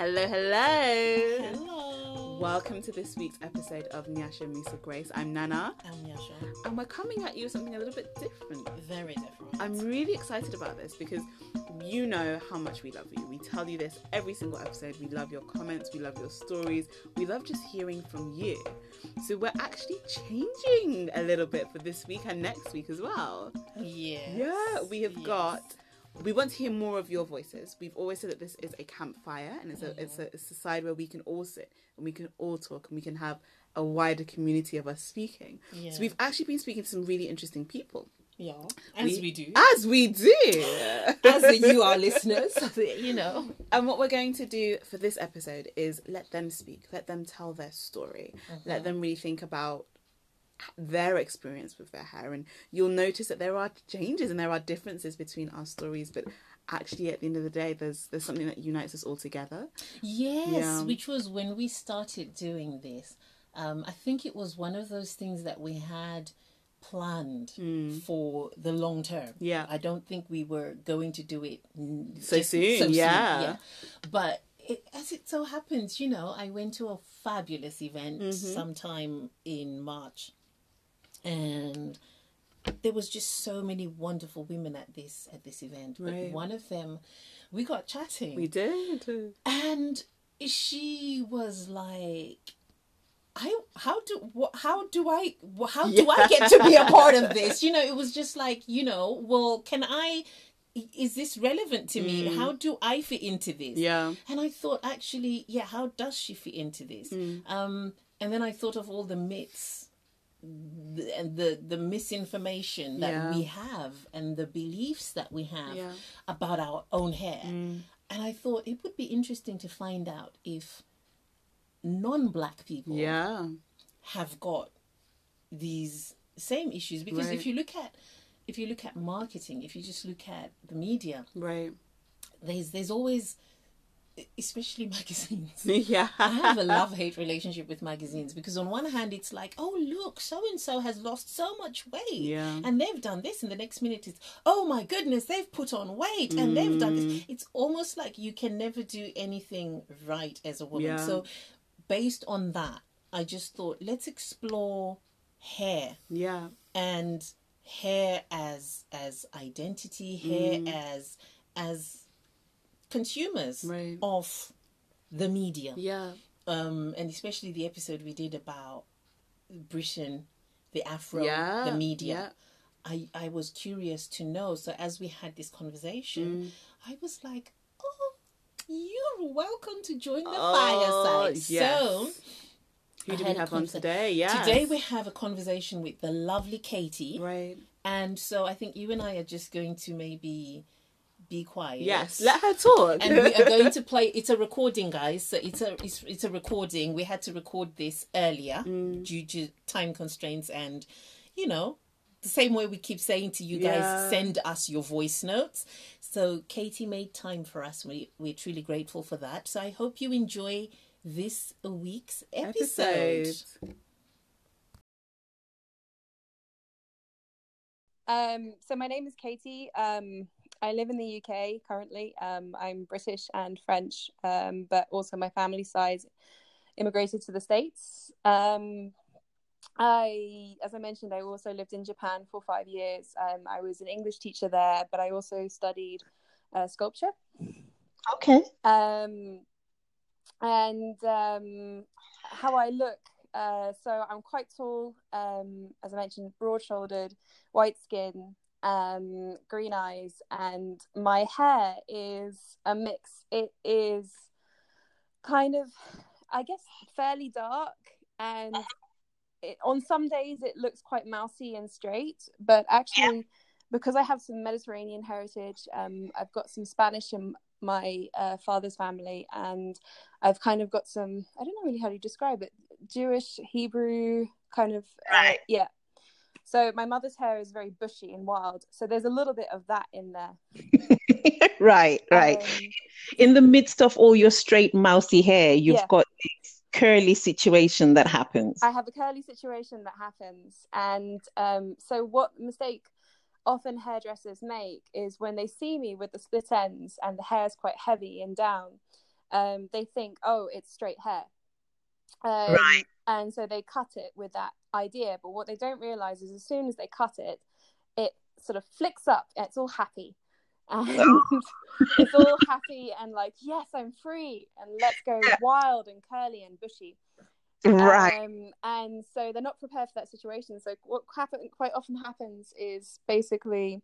Hello, hello. Hello. Welcome to this week's episode of Nyasha Musa Grace. I'm Nana, I'm Yasha. and we're coming at you with something a little bit different. Very different. I'm really excited about this because you know how much we love you. We tell you this every single episode. We love your comments, we love your stories, we love just hearing from you. So we're actually changing a little bit for this week and next week as well. Yes. Yeah, we have Yes. got. We want to hear more of your voices. We've always said that this is a campfire, and it's a it's a it's a side where we can all sit and we can all talk and we can have a wider community of us speaking. Yeah. So we've actually been speaking to some really interesting people, Yeah. As we, do. as we do. As you, are listeners, you know. And what we're going to do for this episode is let them speak, let them tell their story, let uh-huh. them really think about their experience with their hair. And you'll notice that there are changes and there are differences between our stories, but actually at the end of the day there's there's something that unites us all together. Yes, Yeah. which was when we started doing this. Um, I think it was one of those things that we had planned for the long term. Yeah. I don't think we were going to do it mm, So soon, yeah. But it, as it so happens, you know, I went to a fabulous event Mm-hmm. sometime in March, and there was just so many wonderful women at this at this event. Right. But one of them, we got chatting. We did. And she was like, I how do what how do I how do I get to be a part of this? You know, it was just like you know, well, can I? Is this relevant to me? How do I fit into this? Yeah. And I thought, actually, yeah, how does she fit into this? Mm. Um, and then I thought of all the myths and the the misinformation that Yeah. we have and the beliefs that we have Yeah. about our own hair. Mm. And I thought it would be interesting to find out if non-black people Yeah. have got these same issues because Right. if you look at if you look at marketing, if you just look at the media, Right. there's there's always especially magazines. Yeah. I have a love hate relationship with magazines because on one hand it's like, oh look, so and so has lost so much weight, Yeah. and they've done this, and the next minute it's, oh my goodness, they've put on weight and they've done Mm. this. It's almost like you can never do anything right as a woman. Yeah. So, based on that, I just thought let's explore hair Yeah. and hair as as identity, hair as as consumers Right. of the media Yeah. um, and especially the episode we did about Britain, the Afro, Yeah. the media. Yeah. I, I was curious to know. So as we had this conversation, Mm. I was like, "Oh, you're welcome to join the Oh, fireside." yes. So Who do we have on today? Yeah. today we have a conversation with the lovely Katie, Right. and so I think you and I are just going to maybe be quiet. Yes. Let her talk. and we are going to play it's a recording guys so it's a it's, it's a recording we had to record this earlier Mm. due to time constraints and you know the same way we keep saying to you guys Yeah. send us your voice notes so katie made time for us we, we're truly grateful for that so i hope you enjoy this week's episode, Episode. Um, so my name is Katie. Um, I live in the UK currently. Um, I'm British and French, um, but also my family side immigrated to the States. Um, I, as I mentioned, I also lived in Japan for five years. Um, I was an English teacher there, but I also studied uh, sculpture. okay Um, and um, how I look. Uh, so I'm quite tall, um, as I mentioned, broad shouldered, white skin, um, green eyes, and my hair is a mix. It is kind of, I guess, fairly dark, and it, on some days it looks quite mousy and straight, but actually, because I have some Mediterranean heritage, um, I've got some Spanish in my uh, father's family, and I've kind of got some, I don't know really how to describe it, Jewish, Hebrew kind of, uh, yeah. So my mother's hair is very bushy and wild, so there's a little bit of that in there. right, right. Um, In the midst of all your straight, mousy hair, you've Yeah. got this curly situation that happens. I have a curly situation that happens, and um, so what mistake often hairdressers make is when they see me with the split ends and the hair is quite heavy and down, um, they think, oh, it's straight hair. Um, Right. And so they cut it with that idea. But what they don't realize is as soon as they cut it, it sort of flicks up. It's all happy. And it's all happy and like, yes, I'm free. And let's go wild and curly and bushy. Right. Um, and so they're not prepared for that situation. So what happen quite often happens is basically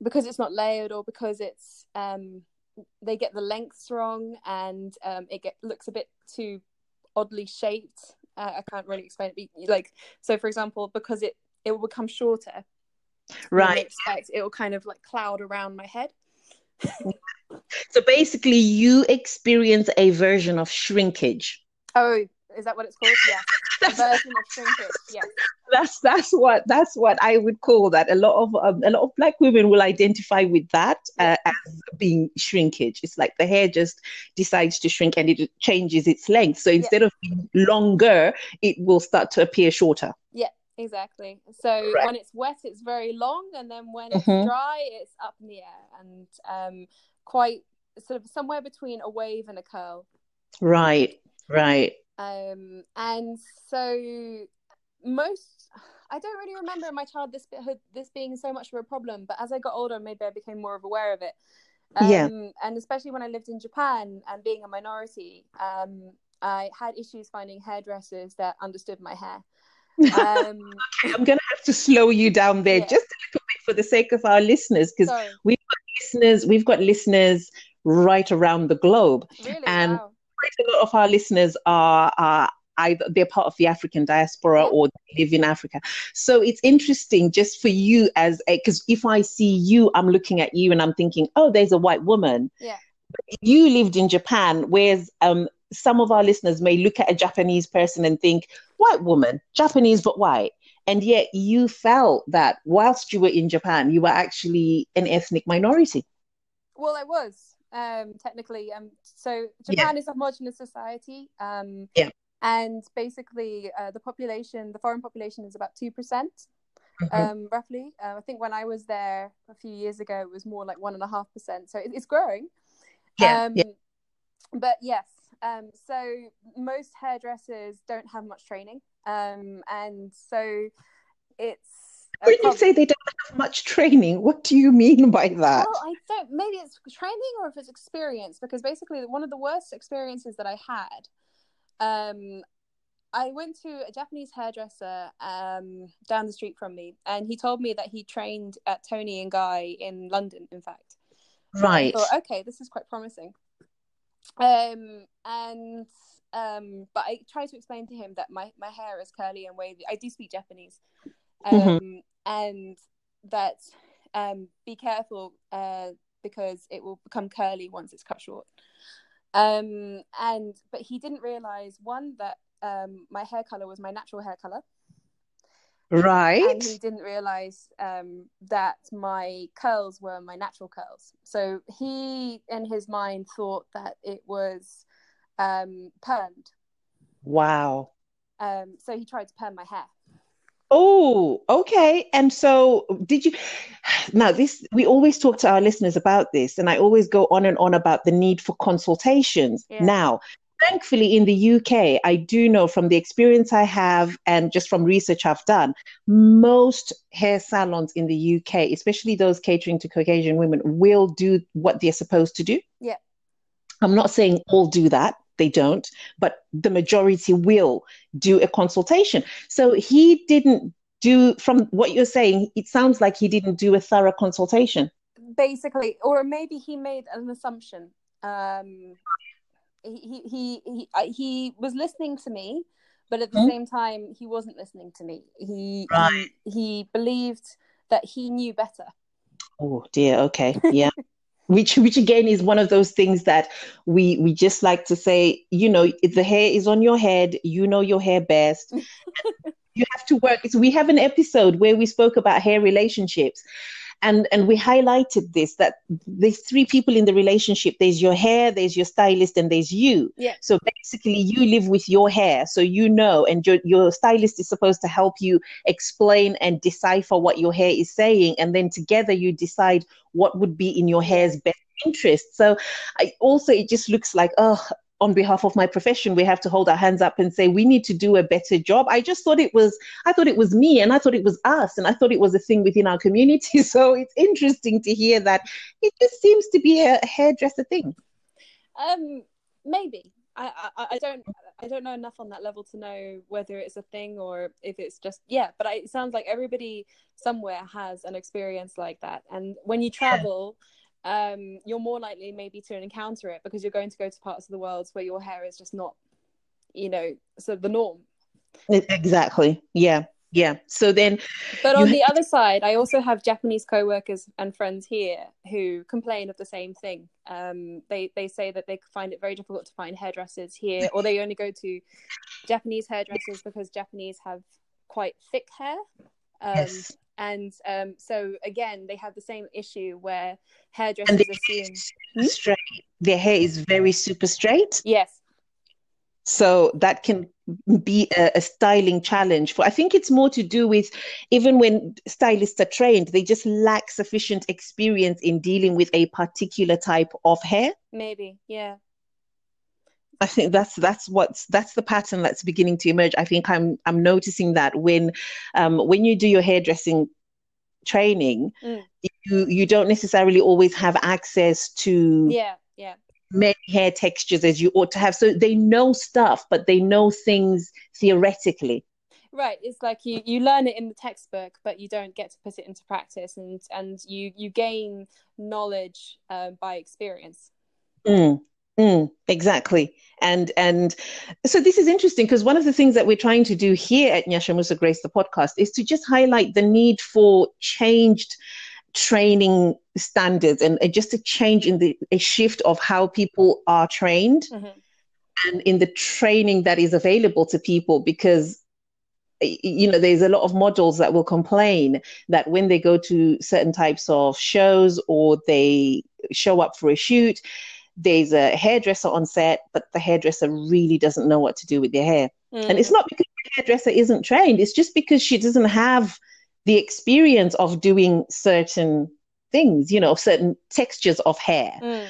because it's not layered or because it's um, they get the lengths wrong and um, it get, looks a bit too oddly shaped. Uh, I can't really explain it. but, Like so, for example, because it it will become shorter. Right. expect, it will kind of like cloud around my head. So basically, you experience a version of shrinkage. Oh, is that what it's called? Yes. A That's, version of shrinkage. Yes. that's that's what that's what I would call that. A lot of um, a lot of black women will identify with that uh, as being shrinkage. It's like the hair just decides to shrink and it changes its length. So instead of being longer, it will start to appear shorter. Yeah. Exactly. So Right. when it's wet, it's very long, and then when it's Mhm. dry, it's up in the air and um, quite sort of somewhere between a wave and a curl. Right. Right. Um, and so most, I don't really remember in my childhood this this being so much of a problem, but as I got older, maybe I became more of aware of it. Um, Yeah. And especially when I lived in Japan and being a minority, um, I had issues finding hairdressers that understood my hair. Um, I'm gonna have to slow you down there Yeah. just a little bit for the sake of our listeners, because sorry, listeners, we've got listeners right around the globe. really, and- wow. Quite a lot of our listeners are, are either they're part of the African diaspora or they live in Africa. So it's interesting just for you as a because if I see you, I'm looking at you and I'm thinking, oh, there's a white woman. Yeah. You lived in Japan, whereas um, some of our listeners may look at a Japanese person and think, white woman, Japanese but white. And yet you felt that whilst you were in Japan, you were actually an ethnic minority. Well, I was um, technically. Um, so Japan is a homogenous society. Um, Yeah. And basically, uh, the population, the foreign population, is about two percent, um, roughly. Uh, I think when I was there a few years ago, it was more like one and a half percent. So it, it's growing. Yeah, Um, yeah. But yes, um, so most hairdressers don't have much training, um, and so it's. When you say they don't have much training, what do you mean by that? well, I don't. Maybe it's training or if it's experience, because basically one of the worst experiences that I had, um, I went to a Japanese hairdresser um down the street from me, and he told me that he trained at Toni and Guy in London. In fact, Right. I thought, okay, this is quite promising. Um, and um, but I tried to explain to him that my my hair is curly and wavy. I do speak Japanese, um, Mhm. and that um, be careful uh, because it will become curly once it's cut short. Um, and but he didn't realize one that um, my hair color was my natural hair color, Right. and he didn't realize um, that my curls were my natural curls. So he, in his mind, thought that it was um, permed. Wow. Um, so he tried to perm my hair. Oh, okay. And so did you now this we always talk to our listeners about this, and I always go on and on about the need for consultations. Yeah. Now, thankfully in the UK, I do know from the experience I have and just from research I've done, most hair salons in the UK, especially those catering to Caucasian women, will do what they're supposed to do. Yeah. I'm not saying all do that. They don't, but the majority will do a consultation. So he didn't do, from what you're saying, it sounds like he didn't do a thorough consultation. Basically, or maybe he made an assumption. Um, he he he he, was listening to me, but at the Mhm. same time, he wasn't listening to me. He Right. he, he believed that he knew better. Oh dear, okay, yeah. Which, which again is one of those things that we we just like to say. You know, the hair is on your head. You know your hair best. you have to work. So we have an episode where we spoke about hair relationships, and and we highlighted this that there's three people in the relationship. There's your hair, there's your stylist, and there's you. Yeah. So basically, you live with your hair, so you know, and your your stylist is supposed to help you explain and decipher what your hair is saying, and then together you decide what would be in your hair's best interest. So I also it just looks like oh on behalf of my profession we have to hold our hands up and say we need to do a better job. I just thought it was i thought it was me and i thought it was us and i thought it was a thing within our community. So it's interesting to hear that it just seems to be a hairdresser thing. Um maybe. I, I, I don't I don't know enough on that level to know whether it's a thing or if it's just yeah. But I, it sounds like everybody somewhere has an experience like that, and when you travel, um, you're more likely maybe to encounter it because you're going to go to parts of the world where your hair is just not, you know, so the norm. Exactly. Yeah yeah so then but on the other side i also have japanese co-workers and friends here who complain of the same thing um, they they say that they find it very difficult to find hairdressers here or they only go to japanese hairdressers because japanese have quite thick hair um, yes. And um, so again they have the same issue where hairdressers assume hmm? straight. Their hair is very super straight. Yes. So that can be a, a, styling challenge for i think it's more to do with even when stylists are trained they just lack sufficient experience in dealing with a particular type of hair. Maybe yeah I think that's that's what's that's the pattern that's beginning to emerge. I think I'm I'm noticing that when um, when you do your hairdressing training, mm. you you don't necessarily always have access to yeah yeah many hair textures as you ought to have. So they know stuff, but they know things theoretically. Right. It's like you, you learn it in the textbook, but you don't get to put it into practice, and and you you gain knowledge uh, by experience. Mm. Mm, exactly. And and so this is interesting because one of the things that we're trying to do here at Nyasha Musa Grace, the podcast, is to just highlight the need for changed training standards and just a change in the a shift of how people are trained mm-hmm. and in the training that is available to people because you know there's a lot of models that will complain that when they go to certain types of shows or they show up for a shoot there's a hairdresser on set but the hairdresser really doesn't know what to do with their hair mm. and it's not because the hairdresser isn't trained it's just because she doesn't have the experience of doing certain things, you know, certain textures of hair. Mm.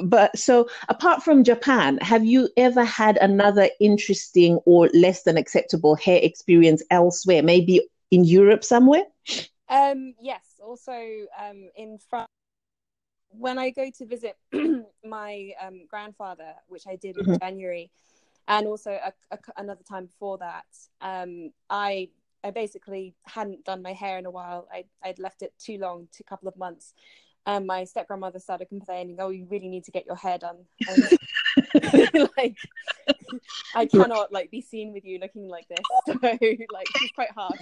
But so, apart from Japan, have you ever had another interesting or less than acceptable hair experience elsewhere, maybe in Europe somewhere? Um, yes, also um, in France. When I go to visit my um, grandfather, which I did in mm-hmm. January, and also a, a, another time before that, um, I I basically hadn't done my hair in a while. I, I'd left it too long, a couple of months. And my step grandmother started complaining, "Oh, you really need to get your hair done." And, like, I cannot like be seen with you looking like this. So like, she's quite harsh.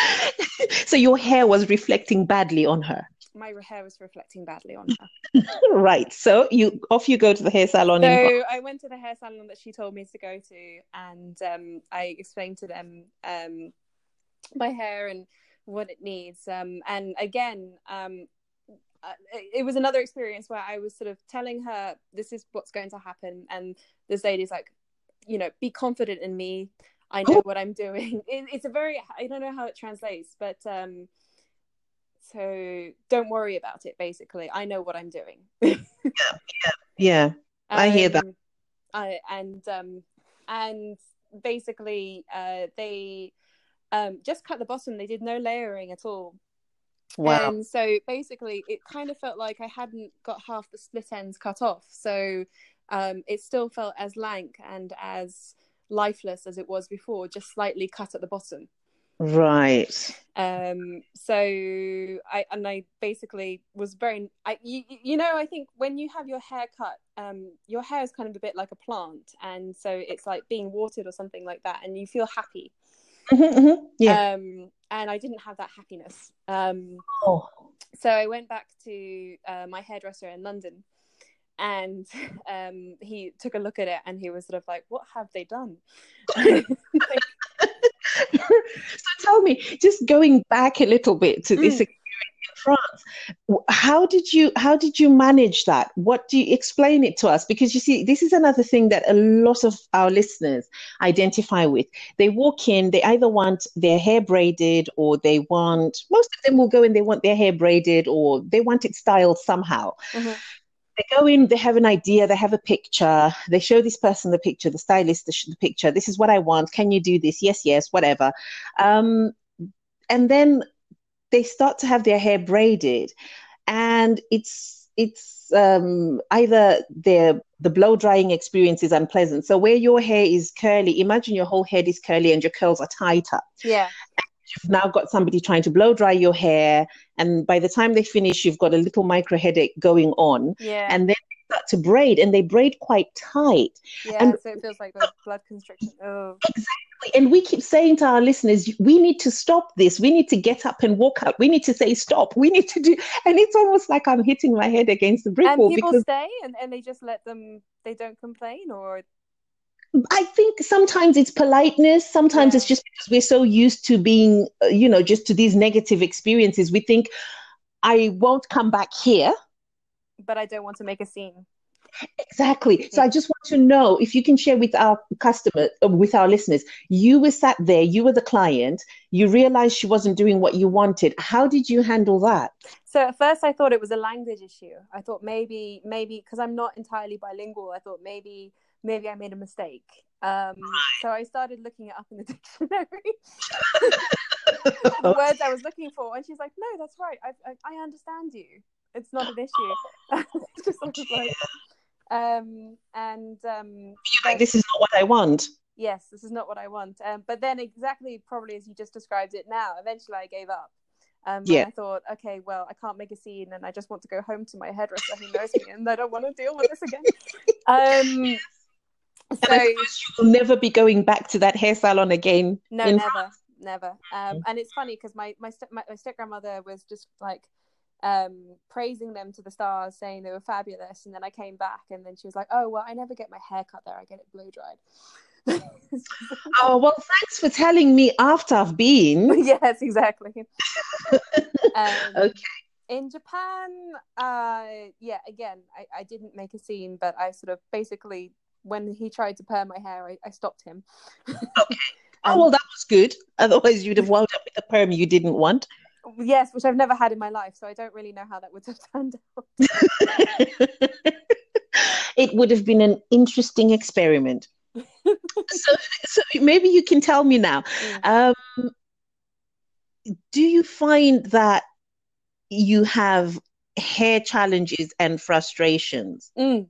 so your hair was reflecting badly on her my hair was reflecting badly on her. right. So you off you go to the hair salon. So in... I went to the hair salon that she told me to go to, and um, I explained to them um, my hair and what it needs. Um, and again, um, uh, it was another experience where I was sort of telling her this is what's going to happen, and this lady's like, you know, be confident in me. I know oh. what I'm doing. It, it's a very I don't know how it translates, but um, so don't worry about it basically. I know what i'm doing. Yeah yeah yeah. I um, hear that. I, and um and basically uh they um just cut the bottom. They did no layering at all. Wow. And so basically it kind of felt like i hadn't got half the split ends cut off. So um it still felt as lank and as lifeless as it was before just slightly cut at the bottom Right. Um. So I and I basically was very. I you, you know I think when you have your hair cut, um, your hair is kind of a bit like a plant, and so it's like being watered or something like that, and you feel happy. Mm-hmm, mm-hmm. Yeah. Um. And I didn't have that happiness. Um. Oh. So I went back to uh, my hairdresser in London, and um, he took a look at it, and he was sort of like, "What have they done?" like, so tell me, just going back a little bit to this mm. experience in France. How did you how did you manage that? What do you explain it to us? Because you see, this is another thing that a lot of our listeners identify with. They walk in, they either want their hair braided or they want most of them will go in, they want their hair braided or they want it styled somehow. Mm-hmm they go in, they have an idea, they have a picture, they show this person the picture, the stylist the, the picture. This is what I want. Can you do this? Yes, yes, whatever. Um, and then they start to have their hair braided, and it's it's um, either their the blow drying experience is unpleasant. So where your hair is curly, imagine your whole head is curly and your curls are tighter. Yeah. You've now got somebody trying to blow dry your hair, and by the time they finish, you've got a little micro headache going on. Yeah. And then start to braid, and they braid quite tight. Yeah, and, so it feels like blood constriction. Oh. Exactly. And we keep saying to our listeners, we need to stop this. We need to get up and walk out. We need to say stop. We need to do, and it's almost like I'm hitting my head against the brick and wall people because stay and, and they just let them. They don't complain, or I think sometimes it's politeness. Sometimes Yeah. it's just because we're so used to being, uh, you know, just to these negative experiences. We think, I won't come back here. but I don't want to make a scene. Exactly. So I just want to know if you can share with our customer, uh, with our listeners, you were sat there, you were the client, you realized she wasn't doing what you wanted. How did you handle that? So at first I thought it was a language issue. I thought maybe maybe because I'm not entirely bilingual, I thought maybe maybe I made a mistake. Um, so I started looking it up in the dictionary, the words I was looking for, and she's like, "No, that's right. I I, I understand you. It's not an issue." Just sort of like, um, and um, Like, this is not what I want. yes, this is not what I want. Um, but then exactly probably as you just described it now, eventually I gave up. Um, Yeah. and I thought, okay, well, I can't make a scene, and I just want to go home to my hairdresser who knows me, and I don't want to deal with this again. Um, And so I suppose you will never be going back to that hair salon again. no, never, never. Um, and it's funny because my my, step, my my step grandmother was just like um praising them to the stars saying they were fabulous and then i came back and then she was like oh well i never get my hair cut there i get it blow dried Oh, well, thanks for telling me after I've been. yes, exactly. um, Okay. In Japan, uh, yeah, again, I, I didn't make a scene, but I sort of basically, when he tried to perm my hair, I, I stopped him. Okay. Oh, well, that was good. Otherwise, you'd have wound up with a perm you didn't want. Yes, which I've never had in my life, so I don't really know how that would have turned out. it would have been an interesting experiment. so, so maybe you can tell me now. Um, do you find that you have hair challenges and frustrations? Mm.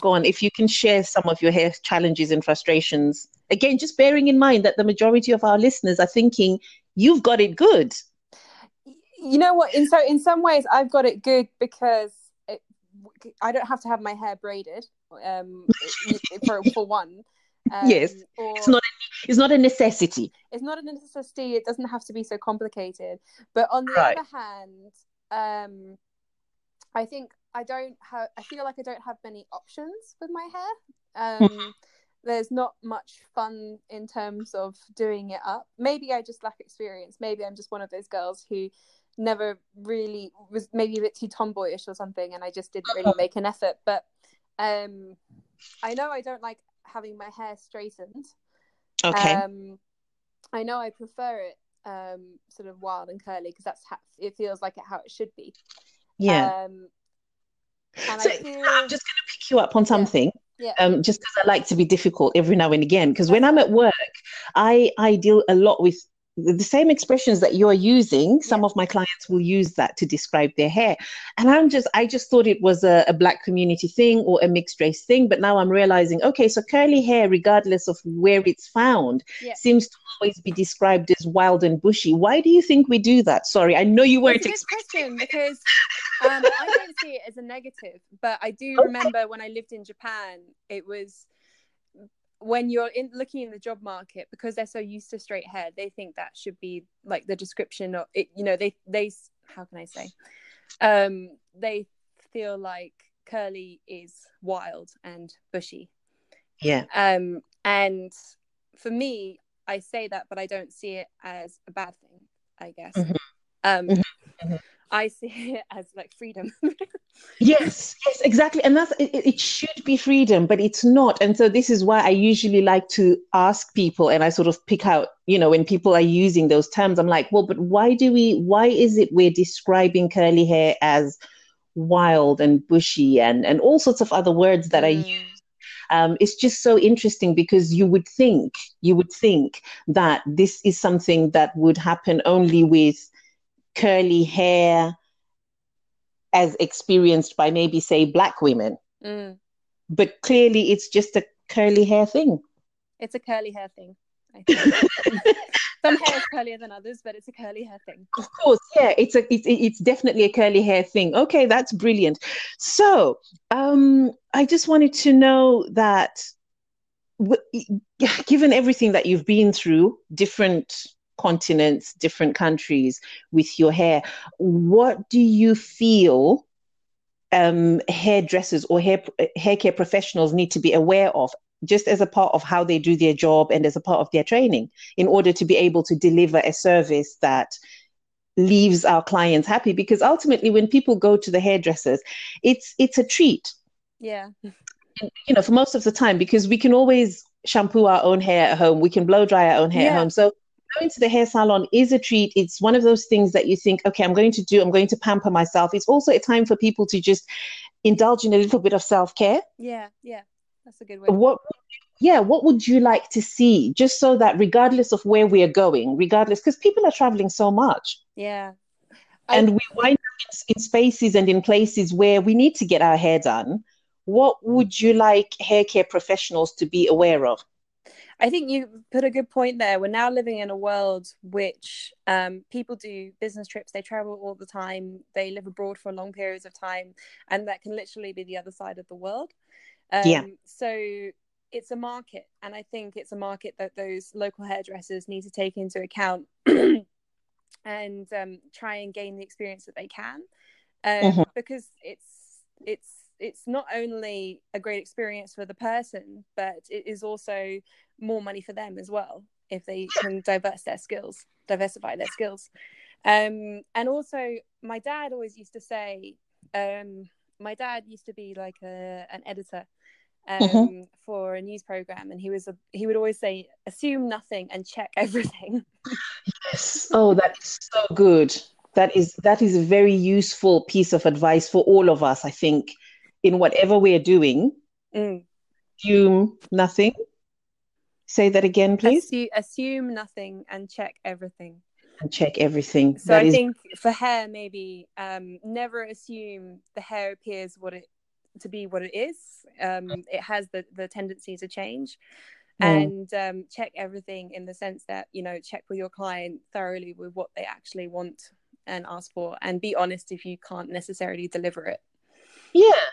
Go on, if you can share some of your hair challenges and frustrations. Again, just bearing in mind that the majority of our listeners are thinking you've got it good. You know what? In so in some ways, I've got it good because it, I don't have to have my hair braided. Um, for for one. Um, Yes. or It's not it's not a necessity. it's not a necessity. It doesn't have to be so complicated. But on the Right. other hand, um, I think I don't have. I feel like I don't have many options with my hair. Um, there's not much fun in terms of doing it up. Maybe I just lack experience. Maybe I'm just one of those girls who never really was maybe a bit too tomboyish or something, and I just didn't really make an effort. But um, I know I don't like having my hair straightened. Okay. Um, I know I prefer it um, sort of wild and curly because that's how it feels like it, how it should be. yeah. Um, and So feel I'm just going to pick you up on something. Yeah. Um, just because I like to be difficult every now and again. Because when I'm at work, I I deal a lot with the same expressions that you're using. Some Yeah. of my clients will use that to describe their hair, and I'm just I just thought it was a, a black community thing or a mixed race thing. But now I'm realizing, okay, so curly hair, regardless of where it's found, Yeah. seems to always be described as wild and bushy. Why do you think we do that? Sorry, I know you weren't It's a good expecting. question because um, I don't see it as a negative, but I do remember when I lived in Japan, it was when you're in looking in the job market because they're so used to straight hair, they think that should be like the description of it. You know, they they how can I say, um, they feel like curly is wild and bushy. Yeah. Um, and for me, I say that, but I don't see it as a bad thing. I guess. Mhm. Um, Mhm. mm-hmm. I see it as like freedom. yes, yes, exactly. And that's it, it should be freedom, but it's not. And so this is why I usually like to ask people and I sort of pick out, you know, when people are using those terms, I'm like, well, but why do we why is it we're describing curly hair as wild and bushy and and all sorts of other words that mm. are used um, it's just so interesting because you would think you would think that this is something that would happen only with curly hair as experienced by maybe say black women. Mm. but clearly it's just a curly hair thing. It's a curly hair thing some hair is curlier than others but it's a curly hair thing. Of course yeah it's a it's, it's definitely a curly hair thing. Okay that's brilliant. So um i just wanted to know that given everything that you've been through different continents, different countries with your hair. What do you feel um, hairdressers or hair hair care professionals need to be aware of, just as a part of how they do their job and as a part of their training, in order to be able to deliver a service that leaves our clients happy? Because ultimately, when people go to the hairdressers, it's it's a treat. Yeah. You know, for most of the time, because we can always shampoo our own hair at home, we can blow dry our own hair yeah. at home. So going to the hair salon is a treat. It's one of those things that you think, okay, I'm going to do, I'm going to pamper myself. It's also a time for people to just indulge in a little bit of self care. Yeah, yeah, that's a good way. What, yeah, what would you like to see? Just so that regardless of where we are going, regardless, because people are traveling so much. Yeah. And I, we wind up in, in spaces and in places where we need to get our hair done. What mm. would you like hair care professionals to be aware of? I think you put a good point there. We're now living in a world which um, people do business trips, they travel all the time, they live abroad for long periods of time, and that can literally be the other side of the world. Um, yeah. So it's a market, and I think it's a market that those local hairdressers need to take into account and um, try and gain the experience that they can, um, mm-hmm. because it's it's it's not only a great experience for the person, but it is also more money for them as well if they can diverse their skills, diversify their skills. Um, and also, my dad always used to say, um, my dad used to be like a, an editor um, mm-hmm. for a news program, and he was a, he would always say, "Assume nothing and check everything." yes. Oh, that is so good. That is that is a very useful piece of advice for all of us. I think in whatever we're doing, mm. assume nothing Say that again, please. Assume, assume nothing and check everything. And check everything. So that I is... think for hair, maybe um, never assume the hair appears what it to be what it is. Um, it has the the tendency to change. Mm. And um, check everything in the sense that you know check with your client thoroughly with what they actually want and ask for, and be honest if you can't necessarily deliver it. Yeah,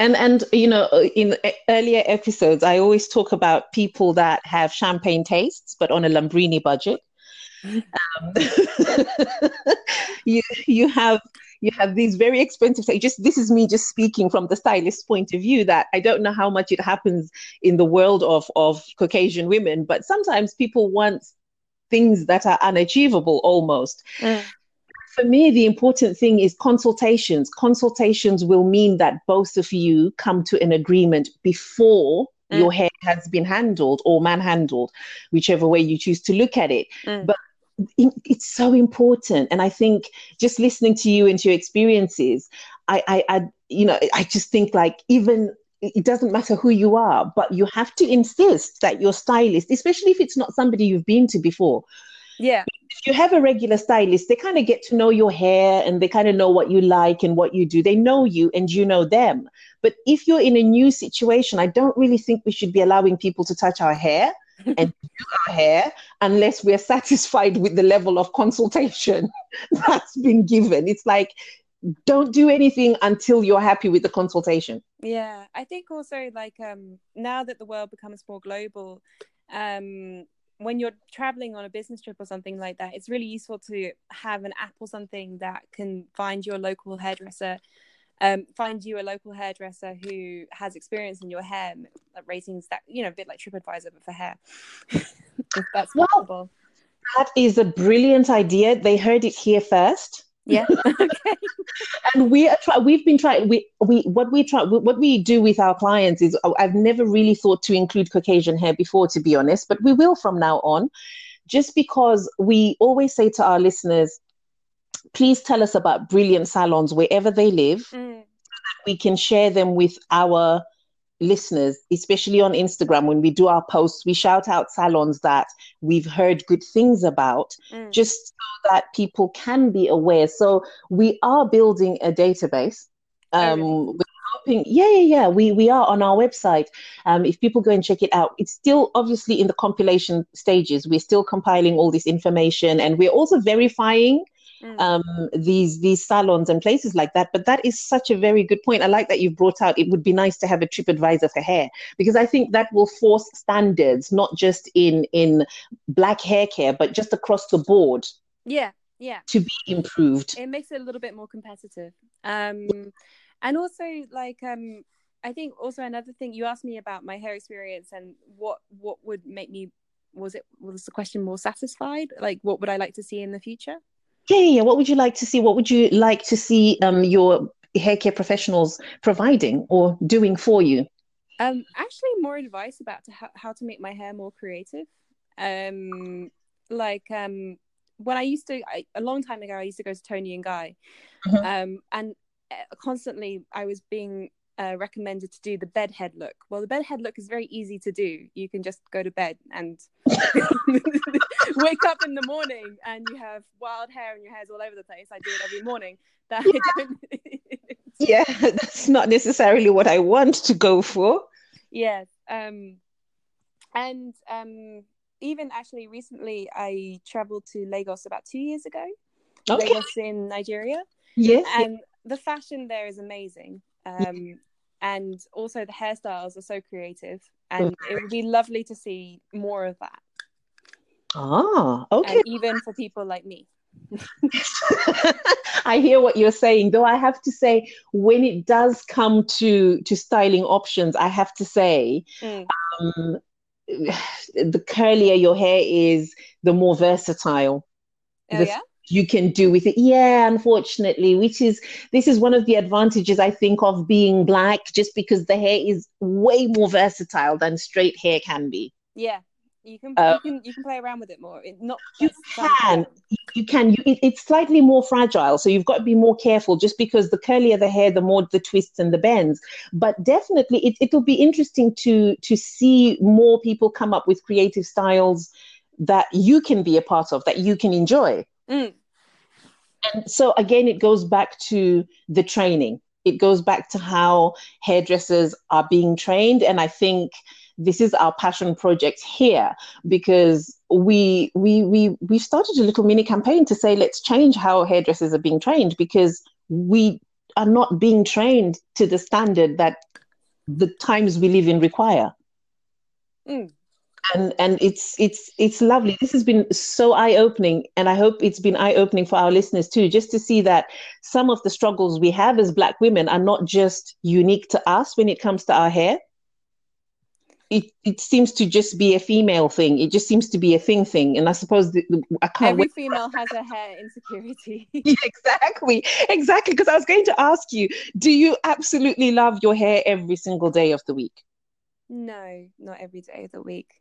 and and you know in earlier episodes i always talk about people that have champagne tastes but on a lambrini budget. Um, you you have you have these very expensive just this is me just speaking from the stylist point of view that i don't know how much it happens in the world of of caucasian women but sometimes people want things that are unachievable almost. Mm for me, the important thing is consultations. Consultations will mean that both of you come to an agreement before mm. your hair has been handled or manhandled, whichever way you choose to look at it. Mm. But it's so important. And I think just listening to you and to your experiences, I, I, I, you know, I just think like even it doesn't matter who you are, but you have to insist that your stylist, especially if it's not somebody you've been to before. Yeah if you have a regular stylist, they kind of get to know your hair and they kind of know what you like and what you do. They know you and you know them. But if you're in a new situation, I don't really think we should be allowing people to touch our hair and do our hair unless we're satisfied with the level of consultation that's been given. It's like, don't do anything until you're happy with the consultation. Yeah, I think also like um now that the world becomes more global, um when you're traveling on a business trip or something like that, it's really useful to have an app or something that can find your local hairdresser, um, find you a local hairdresser who has experience in your hair like ratings that you know a bit like TripAdvisor but for hair. if that's well, possible. That is a brilliant idea. They heard it here first. Yeah. okay. and we are try we've been trying we we what we try what we do with our clients is oh, I've never really thought to include Caucasian hair before to be honest, but we will from now on. Just because we always say to our listeners, please tell us about brilliant salons wherever they live. Mm. we can share them with our listeners, especially on Instagram. When we do our posts, we shout out salons that we've heard good things about, Mm. just so that people can be aware. So we are building a database. Um, really? we're hoping, yeah, yeah, yeah. We we are on our website. Um, if people go and check it out, it's still obviously in the compilation stages. We're still compiling all this information, and we're also verifying Mm. um, these these salons and places like that. But that is such a very good point. I like that you've brought out. It would be nice to have a trip advisor for hair because I think that will force standards, not just in in black hair care, but just across the board yeah. Yeah. to be improved. it makes it a little bit more competitive um and also like um i think also another thing you asked me about my hair experience and what what would make me was it was the question more satisfied like what would i like to see in the future Yeah, yeah, yeah. What would you like to see? What would you like to see um, your hair care professionals providing or doing for you? um actually more advice about to how, how to make my hair more creative um like um when i used to I, a long time ago i used to go to Toni and Guy Mhm. um and uh, constantly i was being uh, recommended to do the bed head look. Well the bed head look is very easy to do. You can just go to bed and wake up in the morning and you have wild hair and your hair's all over the place. I do it every morning. That don't Yeah, that's not necessarily what I want to go for. yeah um and um even actually recently i traveled to lagos about two years ago. Okay. lagos in nigeria. Yes. and the fashion there is amazing um and also the hairstyles are so creative and it would be lovely to see more of that. Ah, okay. and even for people like me. I hear what you're saying, though I have to say, when it does come to to styling options, I have to say, Mm. um, the curlier your hair is, the more versatile. Oh The- yeah you can do with it. Yeah, unfortunately, which is this is one of the advantages I think of being black, just because the hair is way more versatile than straight hair can be. yeah you can Um, you can you can play around with it more it, not You can. you can you, it, it's slightly more fragile so you've got to be more careful just because the curlier the hair the more the twists and the bends but definitely it, it'll be interesting to to see more people come up with creative styles that you can be a part of that you can enjoy Mm. And so again it goes back to the training. It goes back to how hairdressers are being trained. And i think this is our passion project here because we we we we started a little mini campaign to say let's change how hairdressers are being trained because we are not being trained to the standard that the times we live in require. Mm. And and it's it's it's lovely. This has been so eye-opening and i hope it's been eye-opening for our listeners too just to see that some of the struggles we have as black women are not just unique to us when it comes to our hair. It, it seems to just be a female thing. It just seems to be a thing thing. And i suppose the, the- i can't every female has a hair insecurity. Exactly. Exactly. Because i was going to ask you do you absolutely love your hair every single day of the week? No not every day of the week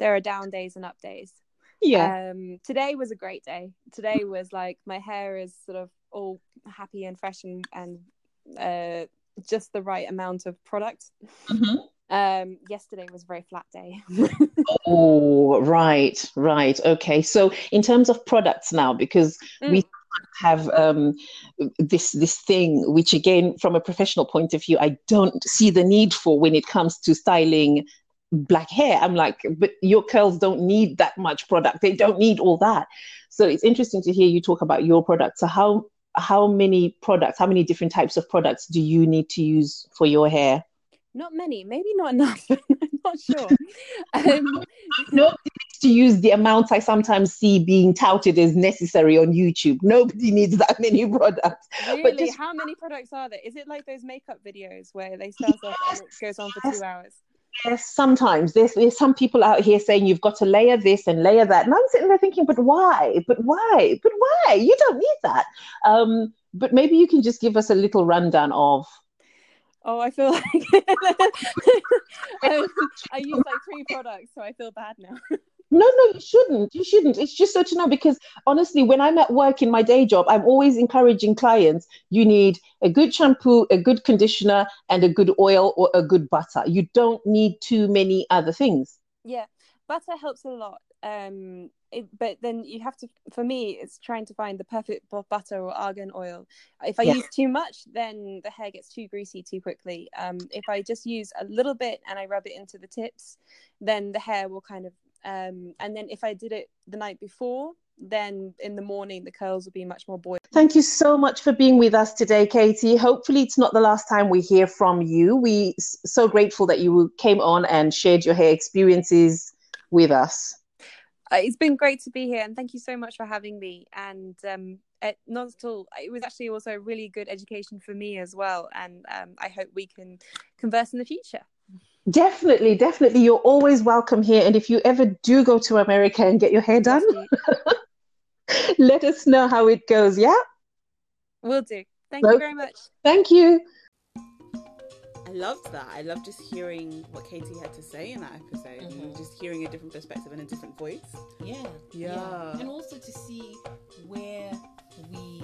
there are down days and up days yeah um today was a great day today was like my hair is sort of all happy and fresh and, and uh just the right amount of product Mhm. um yesterday was a very flat day Oh, right, right. Okay. So in terms of products now, because we have um, this this thing, which again, from a professional point of view, I don't see the need for when it comes to styling black hair. I'm like, but your curls don't need that much product. They don't need all that. So it's interesting to hear you talk about your products. So how how many products, how many different types of products do you need to use for your hair? not many maybe not enough i'm not sure um Nobody needs to use the amounts I sometimes see being touted as necessary on YouTube. Nobody needs that many products. really just- how many products are there is it like those makeup videos where they start off and it goes on for two hours Yes, sometimes there's, there's some people out here saying you've got to layer this and layer that, and I'm sitting there thinking, but why? But why? But why? You don't need that. Um, but maybe you can just give us a little rundown of. Oh, I feel like I, I use like three products, so I feel bad now. No, no, you shouldn't. You shouldn't. It's just so to know because honestly, when I'm at work in my day job, I'm always encouraging clients you need a good shampoo, a good conditioner, and a good oil or a good butter. You don't need too many other things. Yeah, butter helps a lot. Um, it, but then you have to. For me, it's trying to find the perfect bu- butter or argan oil. If I Yeah. use too much, then the hair gets too greasy too quickly. Um, if I just use a little bit and I rub it into the tips, then the hair will kind of. Um, and then if I did it the night before, then in the morning the curls will be much more buoyant. Thank you so much for being with us today, Katie. Hopefully, it's not the last time we hear from you. We so grateful that you came on and shared your hair experiences with us. Uh, it's been great to be here and thank you so much for having me and um it, not at all it was actually also a really good education for me as well and um, i hope we can converse in the future Definitely, definitely. You're always welcome here. And if you ever do go to America and get your hair done, let us know how it goes. Yeah. will do thank Well- you very much Thank you. I loved that. I loved just hearing what Katie had to say in that episode and Mhm. just hearing a different perspective and a different voice. Yeah. Yeah. And also to see where we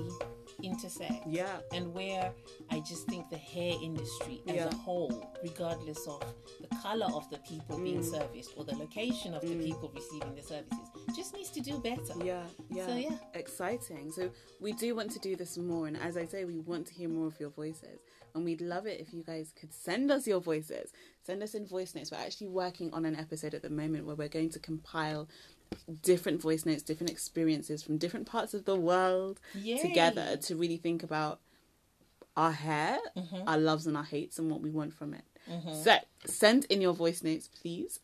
intersect. Yeah. And where I just think the hair industry as Yeah. a whole, regardless of the color of the people being Mm. serviced or the location of the Mm. people receiving the services, just needs to do better. Yeah, yeah. So, yeah. Exciting. So we do want to do this more and as I say we want to hear more of your voices. And we'd love it if you guys could send us your voices. Send us in voice notes. We're actually working on an episode at the moment where we're going to compile different voice notes, different experiences from different parts of the world Yay. together to really think about our hair, Mhm. our loves and our hates, and what we want from it. Mhm. So send in your voice notes, please,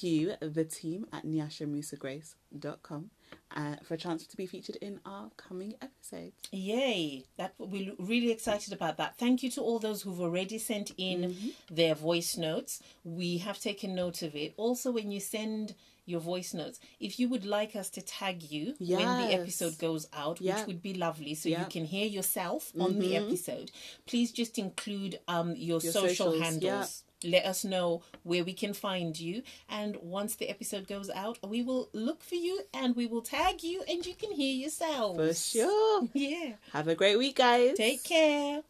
to the team at nyashamusagrace.com uh, for a chance to be featured in our coming episodes. Yay! That we're really excited about that. Thank you to all those who've already sent in Mm-hmm. their voice notes. We have taken note of it. Also, when you send your voice notes, if you would like us to tag you when the episode goes out, Yeah. which would be lovely, so Yeah. you can hear yourself on the Mhm. episode, please just include um your, Your social socials, handles. Let us know where we can find you, and once the episode goes out, we will look for you and we will tag you, and you can hear yourself. For sure. Yeah. Have a great week, guys. Take care.